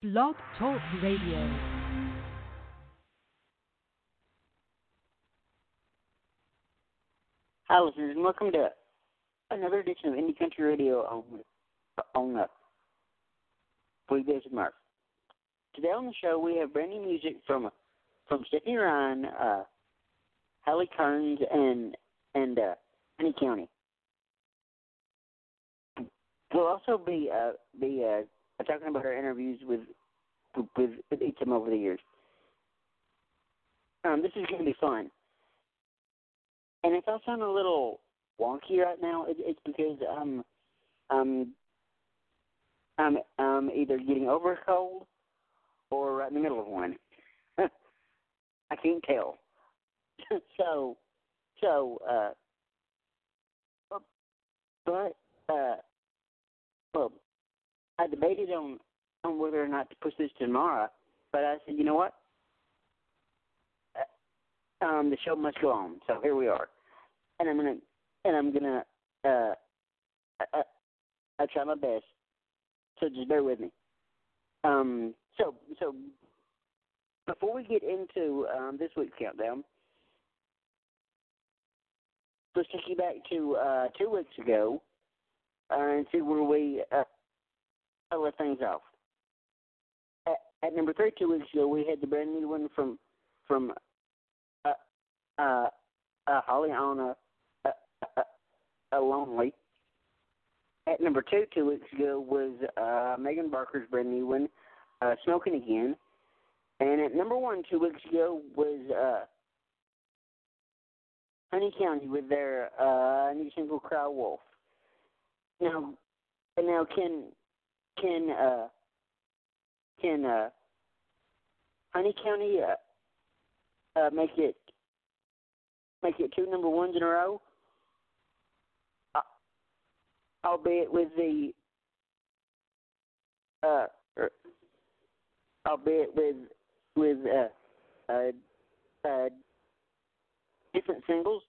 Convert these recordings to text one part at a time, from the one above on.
Blog Talk Radio. Hi, listeners, and welcome to another edition of Indie Country Radio on on uh, Weekdays with Murph. Today on the show, we have brand new music from from Stephanie Ryann, uh, Halle Kearns, and and uh, Honey County. We'll also be uh, be uh, talking about our interviews with with, with them over the years. Um, this is going to be fun. And if I sound a little wonky right now, it, it's because um um I'm um either getting over a cold or right in the middle of one. I can't tell. so so uh but uh debated on on whether or not to push this to tomorrow, but I said, you know what? Uh, um, the show must go on. So here we are, and I'm gonna and I'm gonna uh, I, I, try my best. So just bear with me. Um, so so before we get into um, this week's countdown, let's take you back to uh, two weeks ago uh, and see where we uh, left things off at number three two weeks ago, we had the brand new one from from uh, uh, uh, Holly on a, a, a, a lonely. At number two two weeks ago was uh, Megan Barker's brand new one, uh, smoking again. And at number one two weeks ago was uh, Honey County with their uh, new single "Cry Wolf." Now, now can can uh, can uh, Honey County uh, uh, make it make it two number ones in a row? Uh, albeit with the uh, er, albeit with with uh, uh, uh, different singles.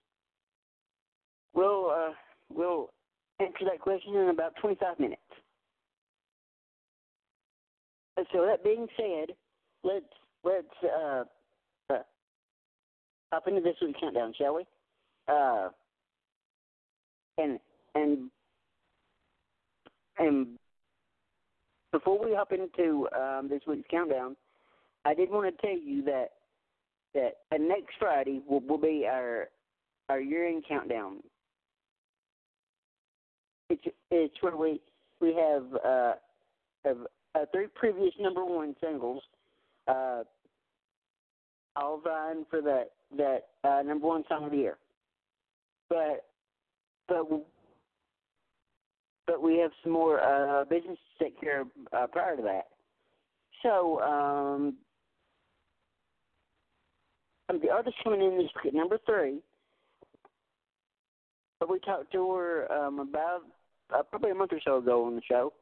We'll uh, we'll answer that question in about 25 minutes. So that being said, let's let's uh, uh, hop into this week's countdown, shall we? Uh, and and and before we hop into um, this week's countdown, I did want to tell you that that uh, next Friday will, will be our our year-end countdown. It's it's where we we have uh, uh, three previous number one singles, uh, all vying for that that uh, number one song of the year. But but but we have some more uh, business to take care of uh, prior to that. So um, the artist coming in is number three. But we talked to her um, about uh, probably a month or so ago on the show.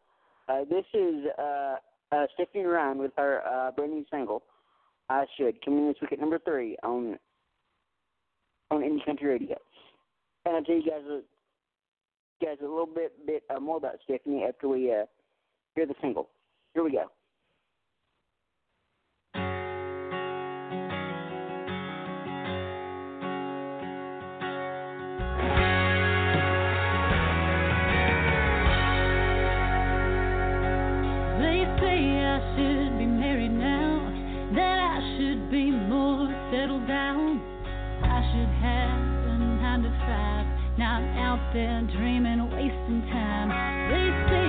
Uh, this is uh, uh, Stephanie Ryann with her uh, brand new single, "I Should," coming this week at number three on on Indie Country Radio. And I'll tell you guys a, guys a little bit bit uh, more about Stephanie after we uh, hear the single. Here we go. There dreaming, wasting time. They say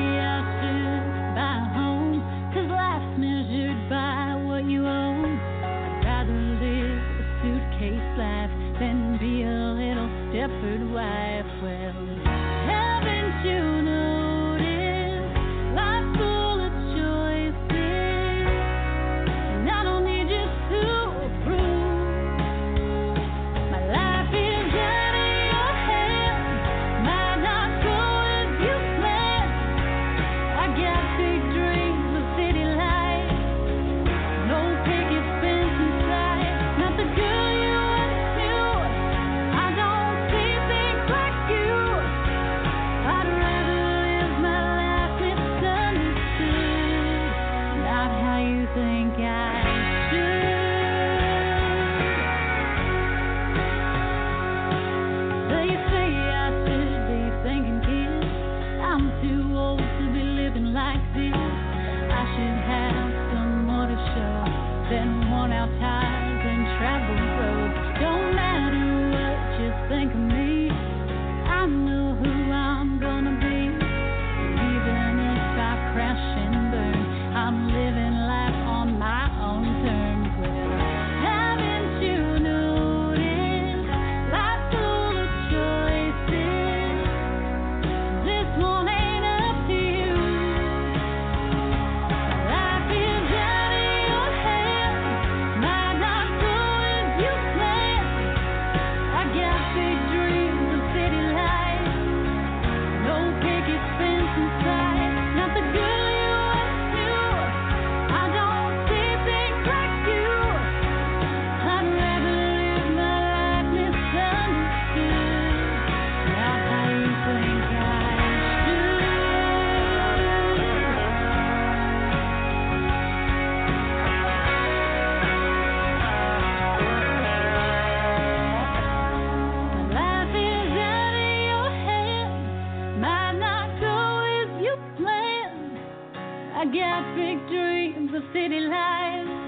city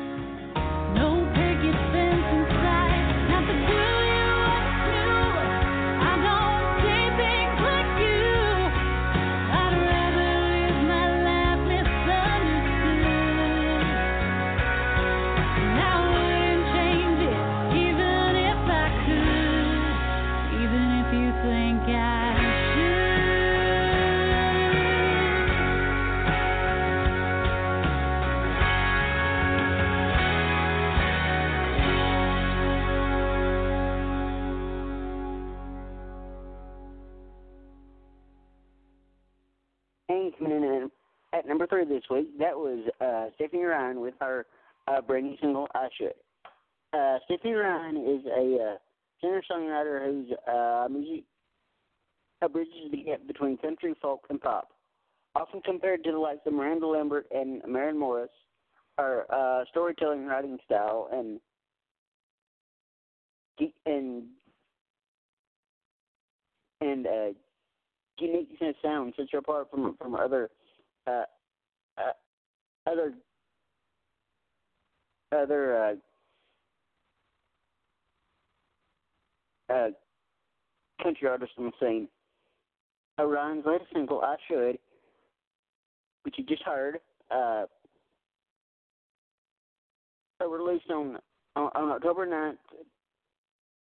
number three this week, that was uh, Stephanie Ryann with her uh, brand new single, I Should. Uh, Stephanie Ryann is a uh, singer-songwriter whose uh, music bridges the gap between country, folk, and pop. Often compared to the likes of Miranda Lambert and Maren Morris, her uh, storytelling writing style and and and uh, uniqueness sound sets her apart from from other uh, uh, other other uh, uh, country artists on the scene. Orion's latest single, "I Should," which you just heard, uh, released on, on October 9th,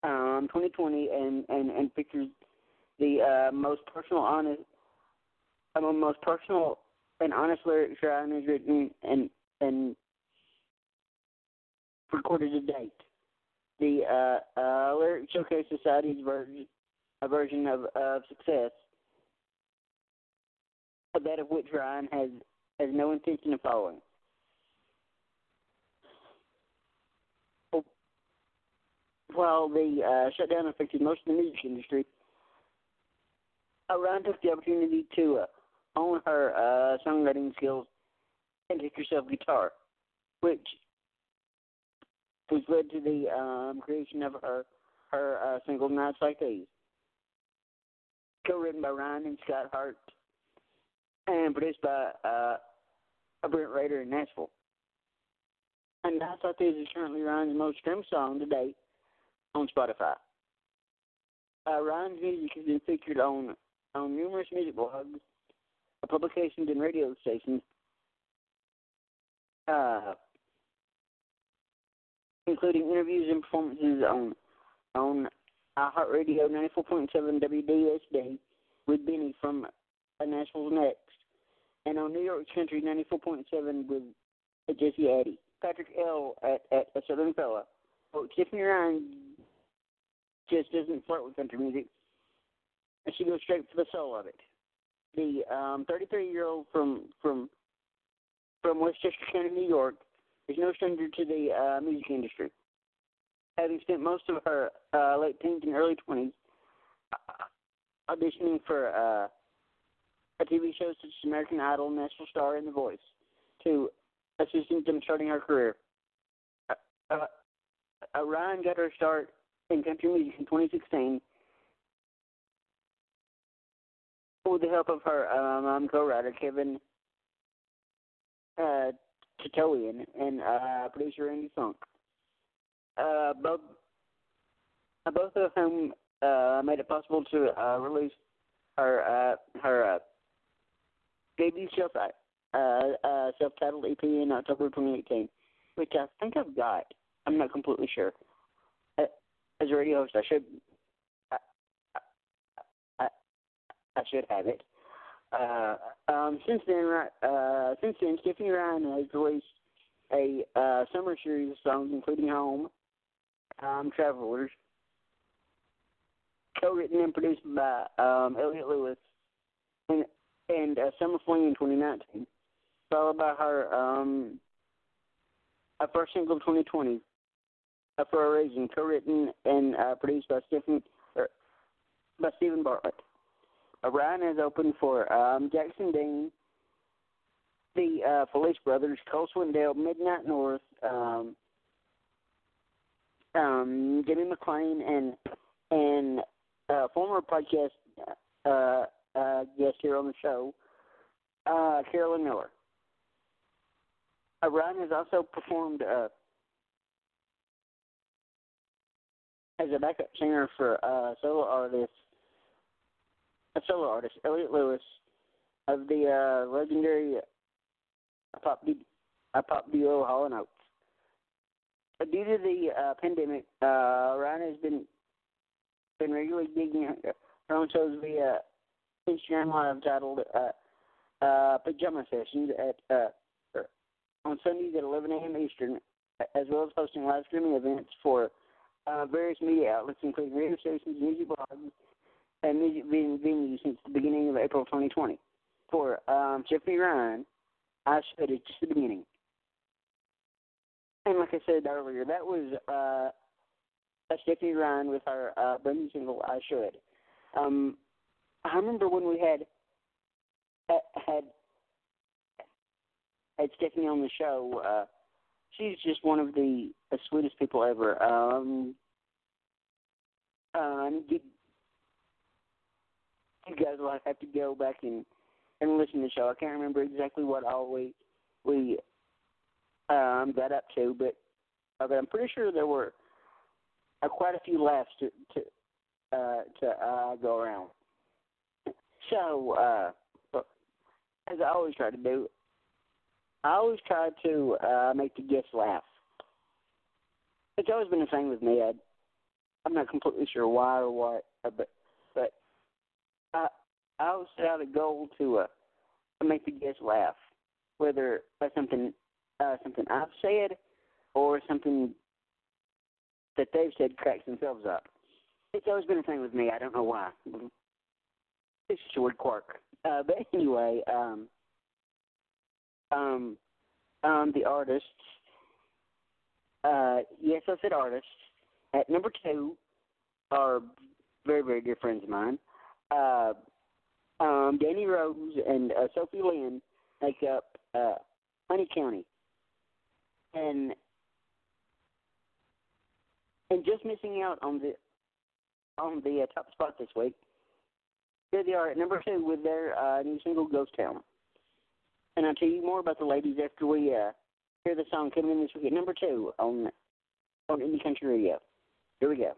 um, 2020, and and and features the uh, most personal, honest, among most personal and honest lyrics Ryann has written and and recorded to date. The uh, uh, lyrics showcase society's version, a version of, of success, that of which Ryann has has no intention of following. While the uh, shutdown affected most of the music industry, Ryann took the opportunity to hone her uh, songwriting skills and teach herself guitar, which which led to the um, creation of her her uh, single "Nights Like These," co-written by Ryann and Scott Hart, and produced by uh, Brent Rader in Nashville. And "Nights Like These" is currently Ryann's most streamed song to date on Spotify. Uh, Ryann's music has been featured on on numerous music blogs, publications, and radio stations, uh, including interviews and performances on on iHeartRadio 94.7 WDSD with Benny from Nashville's Next, and on New York Country 94.7 with Jesse Addy. Patrick L. at, at a Southern Fella. Well, Tiffany Ryann just doesn't flirt with country music and she goes straight for the soul of it. The um, 33-year-old from from from Westchester County, New York, is no stranger to the uh, music industry, having spent most of her uh, late teens and early 20s uh, auditioning for uh, a TV show such as American Idol, National Star, and The Voice, to assisting them starting her career. Uh, uh, uh, Ryann got her start in country music in 2016 with the help of her um, um, co-writer Kevin uh, Titoian and uh, producer Andy Funk. Uh, both uh, both of whom uh, made it possible to uh, release her uh, her uh, debut self uh, uh, self-titled EP in October 2018, which I think I've got. I'm not completely sure. Uh, as a radio host, I should I should have it. Uh, um, since then, uh, since then, Tiffany Ryann has released a uh, summer series of songs, including "Home," um, "Travelers," co-written and produced by um, Elliot Lewis, and and uh, "Summer Fling" in 2019, followed by her um, a first single of 2020, uh, "For a Reason," co-written and uh, produced by Stephen er, by Stephen Bartlett. Ryann has opened for um, Jackson Dean, the uh, Felice Brothers, Cole Swindell, Midnight North, um, um, Jimmy McLean, and and uh, former podcast uh, uh, guest here on the show, uh, Carolyn Miller. uh, Ryann has also performed uh, as a backup singer for uh, solo artist, a solo artist, Elliot Lewis, of the uh, legendary pop du- uh, pop duo Hall and Oates. Due to the uh, pandemic, uh, Ryann has been been regularly gigging her her own shows via Instagram Live titled uh, uh, Pajama Sessions at uh, on Sundays at 11 a.m. Eastern, as well as hosting live streaming events for uh, various media outlets, including radio stations, music blogs, and music ven- venues since the beginning of April 2020. For um, Stephanie Ryann, I said it's just the beginning. And like I said earlier, that was uh, Stephanie Ryann with her uh, brand new single, I Should. Um, I remember when we had had had Stephanie on the show. Uh, she's just one of the, the sweetest people ever. Um, um, you, guys will have to go back and and listen to the show. I can't remember exactly what all we we um, got up to, but uh, but I'm pretty sure there were uh, quite a few laughs to to uh, to uh, go around. So, uh, as I always try to do, I always try to uh, make the guests laugh. It's always been a thing with me. I, I'm not completely sure why or what, uh, but I always set out a goal to uh, make the guests laugh, whether by something uh, something I've said or something that they've said cracks themselves up. It's always been a thing with me. I don't know why. It's just a weird quirk. Uh, but anyway, um, um, um, the artists. Uh, yes, I said artists. At number two are very, very dear friends of mine. Uh, um, Danny Rose and uh, Sophie Lynn make up uh, Honey County, and and just missing out on the on the uh, top spot this week. Here they are at number two with their uh, new single "Ghost Town." And I'll tell you more about the ladies after we uh, hear the song coming in this week at number two on on Indie Country Radio. Here we go.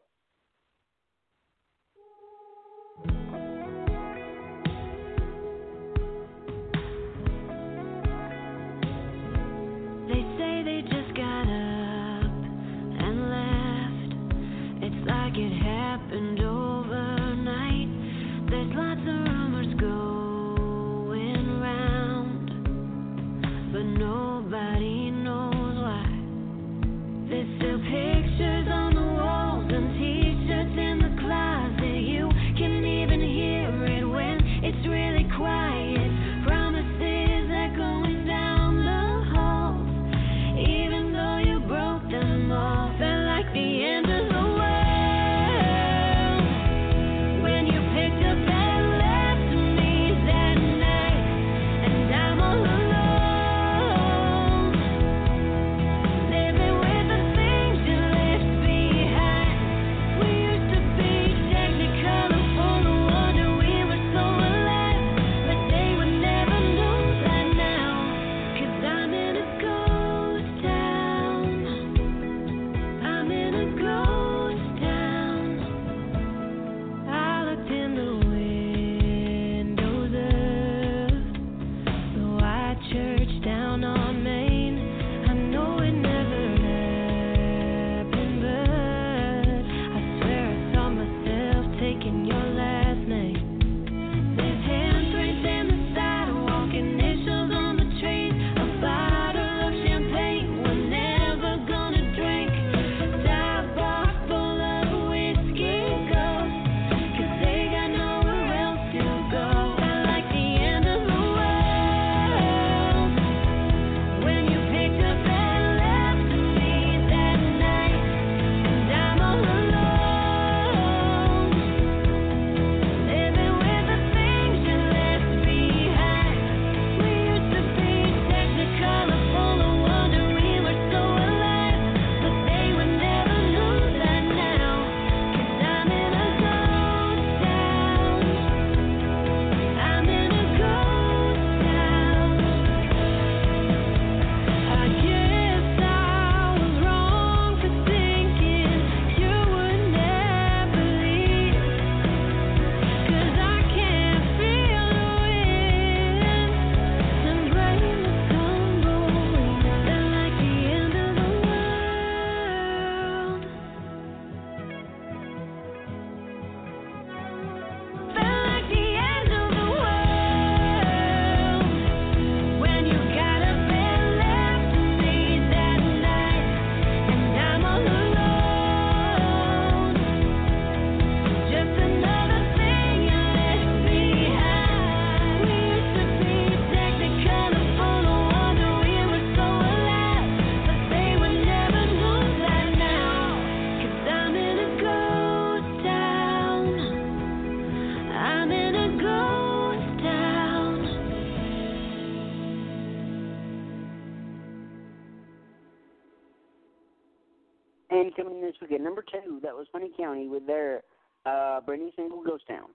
County with their uh, brand new single Ghost Town.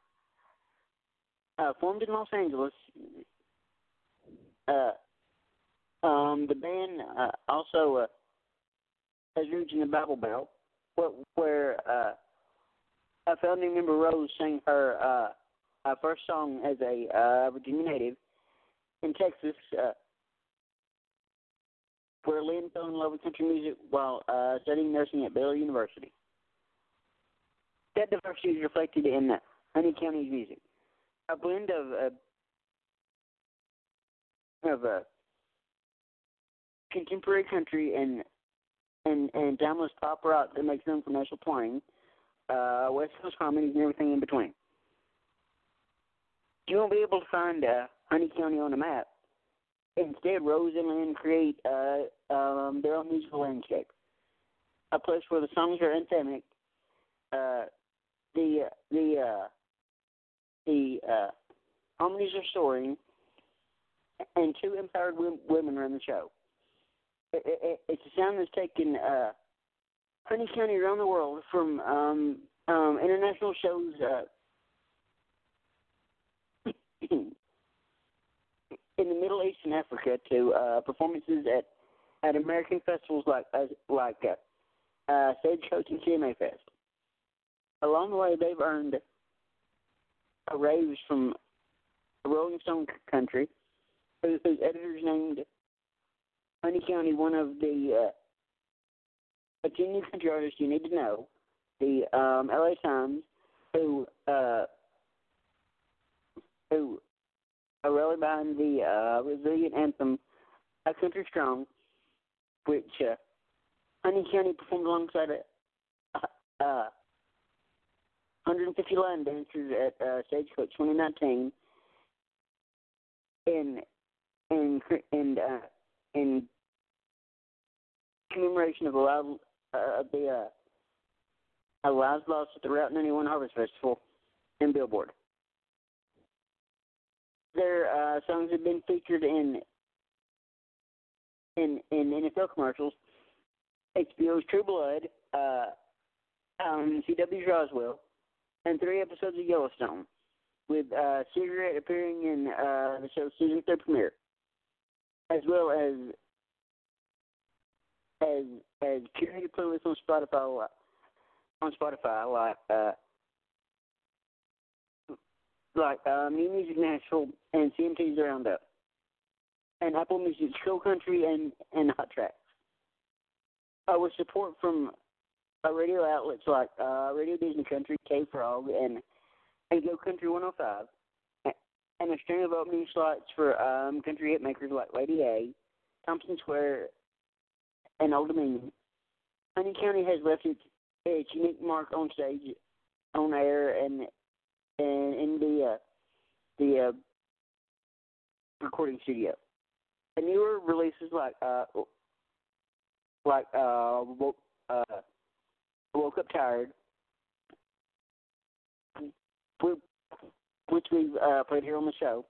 Uh, formed in Los Angeles, uh, um, the band uh, also uh, has roots in the Bible Belt, where, where uh, a founding member Rose sang her uh, uh, first song as a uh, Virginia native in Texas, uh, where Lynn fell in love with country music while uh, studying nursing at Baylor University. That diversity is reflected in Honey County's music, a blend of uh, of uh, contemporary country and and and timeless pop rock that makes room for national twang, uh, West Coast harmonies, and everything in between. You won't be able to find uh, Honey County on a map. Instead, Rose and Lynn create uh, um, their own musical landscape, a place where the songs are anthemic, uh, the the uh, the uh, harmonies are soaring, and two empowered women run the show. It, it, it's a sound that's taken uh, Honey County around the world from um, um, international shows. Uh, in the Middle East and Africa to uh, performances at at American festivals like uh, like uh, Stagecoach and CMA Fest. Along the way, they've earned a raise from Rolling Stone Country, whose, whose editors named Honey County one of the uh, a junior country artists you need to know. The um, LA Times, who uh, who are really behind the uh, resilient anthem "A Country Strong," which uh, Honey County performed alongside uh, uh, 150 line dancers at uh, Stagecoach 2019 in in in uh, in commemoration of the loud uh, of the uh, Lives Lost at the Route 91 Harvest Festival in Billboard. Their uh, songs have been featured in in in NFL commercials, HBO's True Blood, uh, um, CW's Roswell, and three episodes of Yellowstone, with uh, Cigarette appearing in uh, the show's season three premiere, as well as as as curated playlists on Spotify on Spotify like uh, like uh, New Music Nashville and CMT's Roundup, and Apple Music's Show Country and and Hot Tracks. Uh, with support from uh, radio outlets like uh, Radio Disney Country, K Frog, and and Go Country 105, and a string of opening slots for um, country hit makers like Lady A, Thompson Square, and Old Dominion. Honey County has left its, its unique mark on stage, on air, and and in the uh, the uh, recording studio. And newer releases like uh, like uh, uh, woke up tired, which we've uh, played here on the show.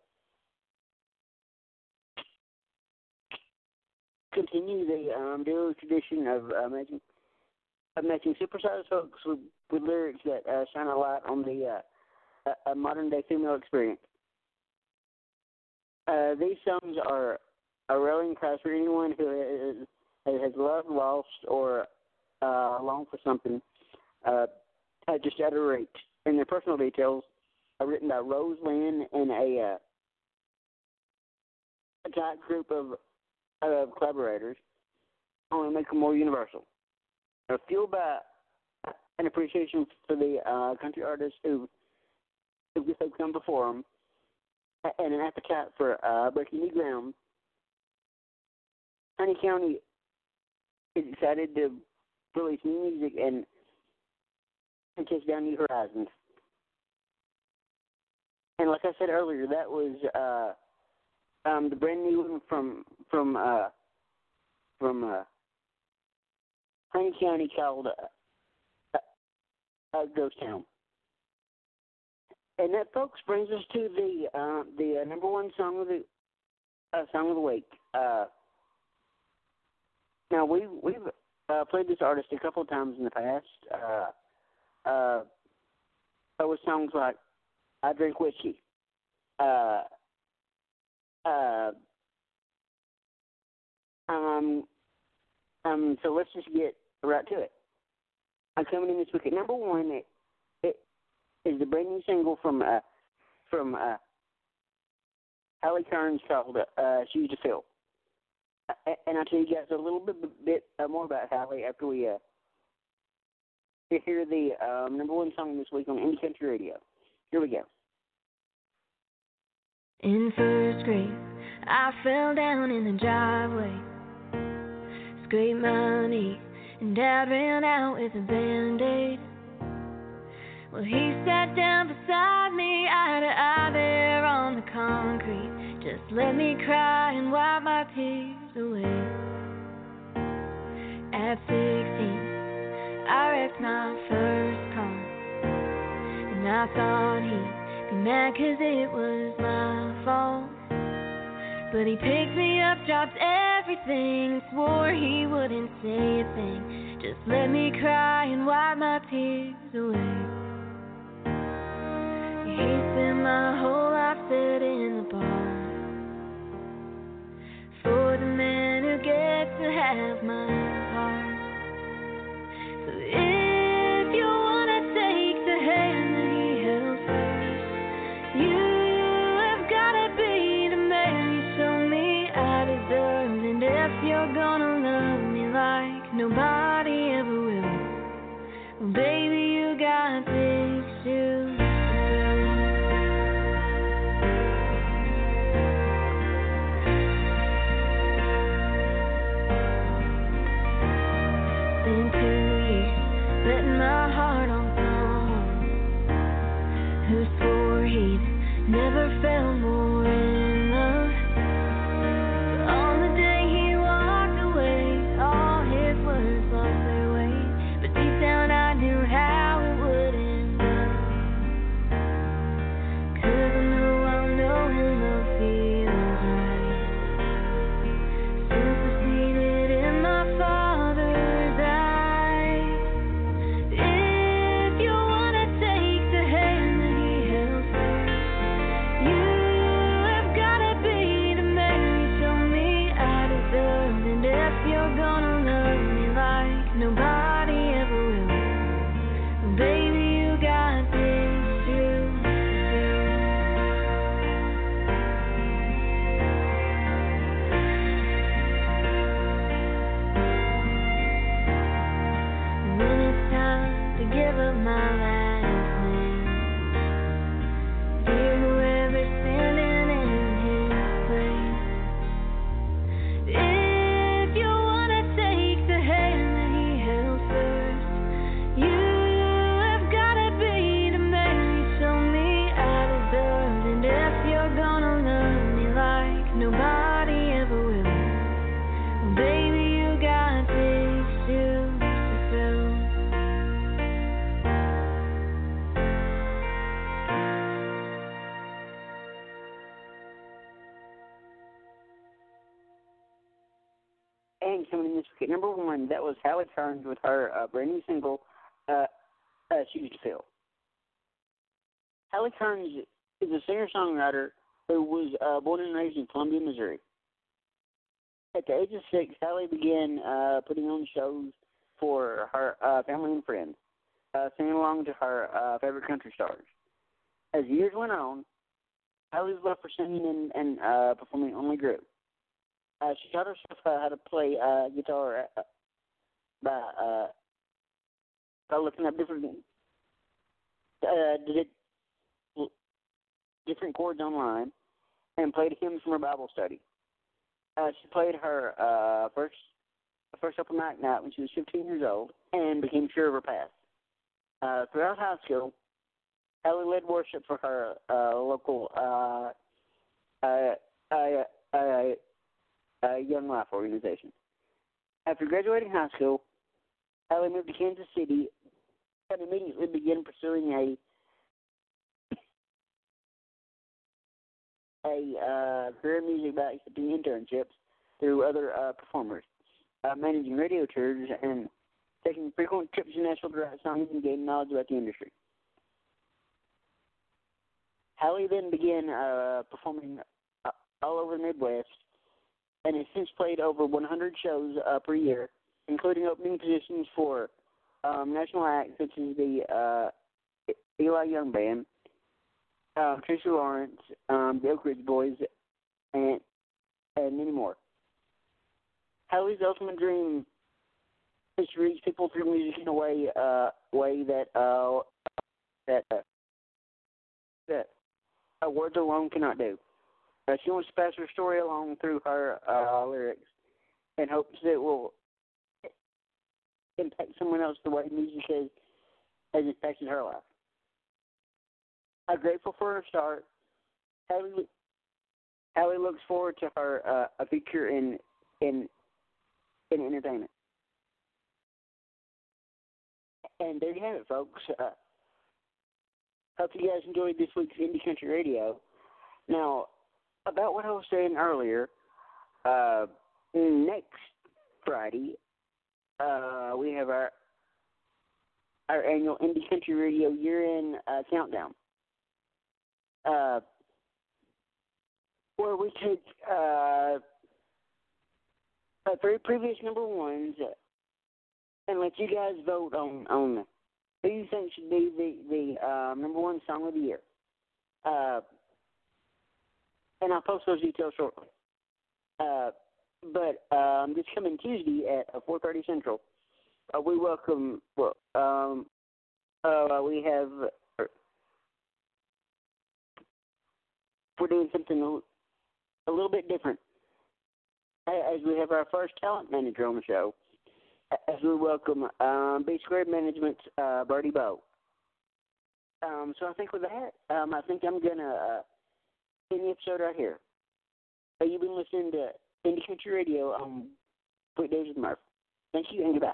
Continue the um, daily tradition of uh, making of making supersized hooks with, with lyrics that uh, shine a light on the uh, a, a modern day female experience. Uh, these songs are a rallying cry for anyone who is, has loved, lost, or uh, longed for something uh, just out of reach. And their personal details are written by Rose Lynn and a, uh, a tight group of, of collaborators, only make them more universal. They're fueled by an appreciation for the uh, country artists who who have come before them, and an appetite for uh, breaking new ground. Honey County is excited to release new music and and chase down new horizons. And like I said earlier, that was uh, um, the brand new one from from uh, from uh, Honey County called uh, uh, Ghost Town. And that, folks, brings us to the uh, the uh, number one song of the uh, song of the week. Uh, now we we've uh, played this artist a couple times in the past. Uh, uh, with songs like "I Drink Whiskey." Uh, uh, um, um, so let's just get right to it. I'm coming in this week at number one. It, it is the brand new single from uh, from uh, Halle Kearns called uh, "Shoes to Fill." And I'll tell you guys a little bit, bit uh, more about Halle after we uh, hear the um, number one song this week on Indie Country Radio. Here we go. In first grade, I fell down in the driveway, scraped my knee, and Dad ran out with a band-aid. Well, he sat down beside me, eye to eye there on the concrete. Just let me cry and wipe my tears away. At 16, I wrecked my first car. And I thought he'd be mad cause it was my fault. But he picked me up, dropped everything, swore he wouldn't say a thing. Just let me cry and wipe my tears away. He spent my whole life sitting in the bar have my heart. So if you wanna take the hand that he held first, you have gotta be the man you me I. And if you're gonna love me like nobody And coming in this week number one, that was Halle Kearns with her uh, brand new single, uh, uh, Shoes to Fill. Halle Kearns is a singer songwriter who was uh, born and raised in Columbia, Missouri. At the age of six, Halle began uh, putting on shows for her uh, family and friends, uh, singing along to her uh, favorite country stars. As years went on, Halle's love for singing and, and uh, performing only grew. Uh, she taught herself how to play uh, guitar uh, by uh, by looking up different uh, did different chords online and played hymns from her Bible study. Uh, she played her uh, first first open mic night when she was 15 years old and became sure of her past. Uh, throughout high school, Ellie led worship for her uh, local uh, uh, uh, uh, uh, Young Life organization. After graduating high school, Ellie moved to Kansas City and immediately began pursuing a a uh, career in music by accepting internships through other uh, performers. uh, managing radio tours and taking frequent trips to Nashville to write songs and gain knowledge about the industry. Halle then began uh, performing uh, all over the Midwest and has since played over 100 shows uh, per year, including opening positions for um, national acts such as the uh, Eli Young Band, um, Tracy Lawrence, um, the Oak Ridge Boys, and and many more. Halle's ultimate dream is to reach people through music in a way uh, way that uh, that uh, that uh, words alone cannot do. Uh, she wants to pass her story along through her uh, lyrics and hopes that it will impact someone else the way music has, has impacted her life. I'm grateful for her start. Halle, Halle looks forward to her uh, a future in in in entertainment. And there you have it, folks. Uh, hope you guys enjoyed this week's Indie Country Radio. Now, about what I was saying earlier, uh, next Friday, uh, we have our our annual Indie Country Radio year-end uh, countdown, uh, where we take uh, uh, three previous number ones and let you guys vote on on who you think should be the the uh, number one song of the year. Uh, and I'll post those details shortly. Uh, but um, this coming Tuesday at uh, 4:30 Central, uh, we welcome. Well, um, uh, we have. Uh, we're doing something a, little bit different, as we have our first talent manager on the show. As we welcome um, B Squared Management's uh, Birdie Bow. Um, so I think with that, um, I think I'm gonna end the episode right here. You've been listening to Indie Country Radio um, Weekdays with Murph. Thank you and goodbye.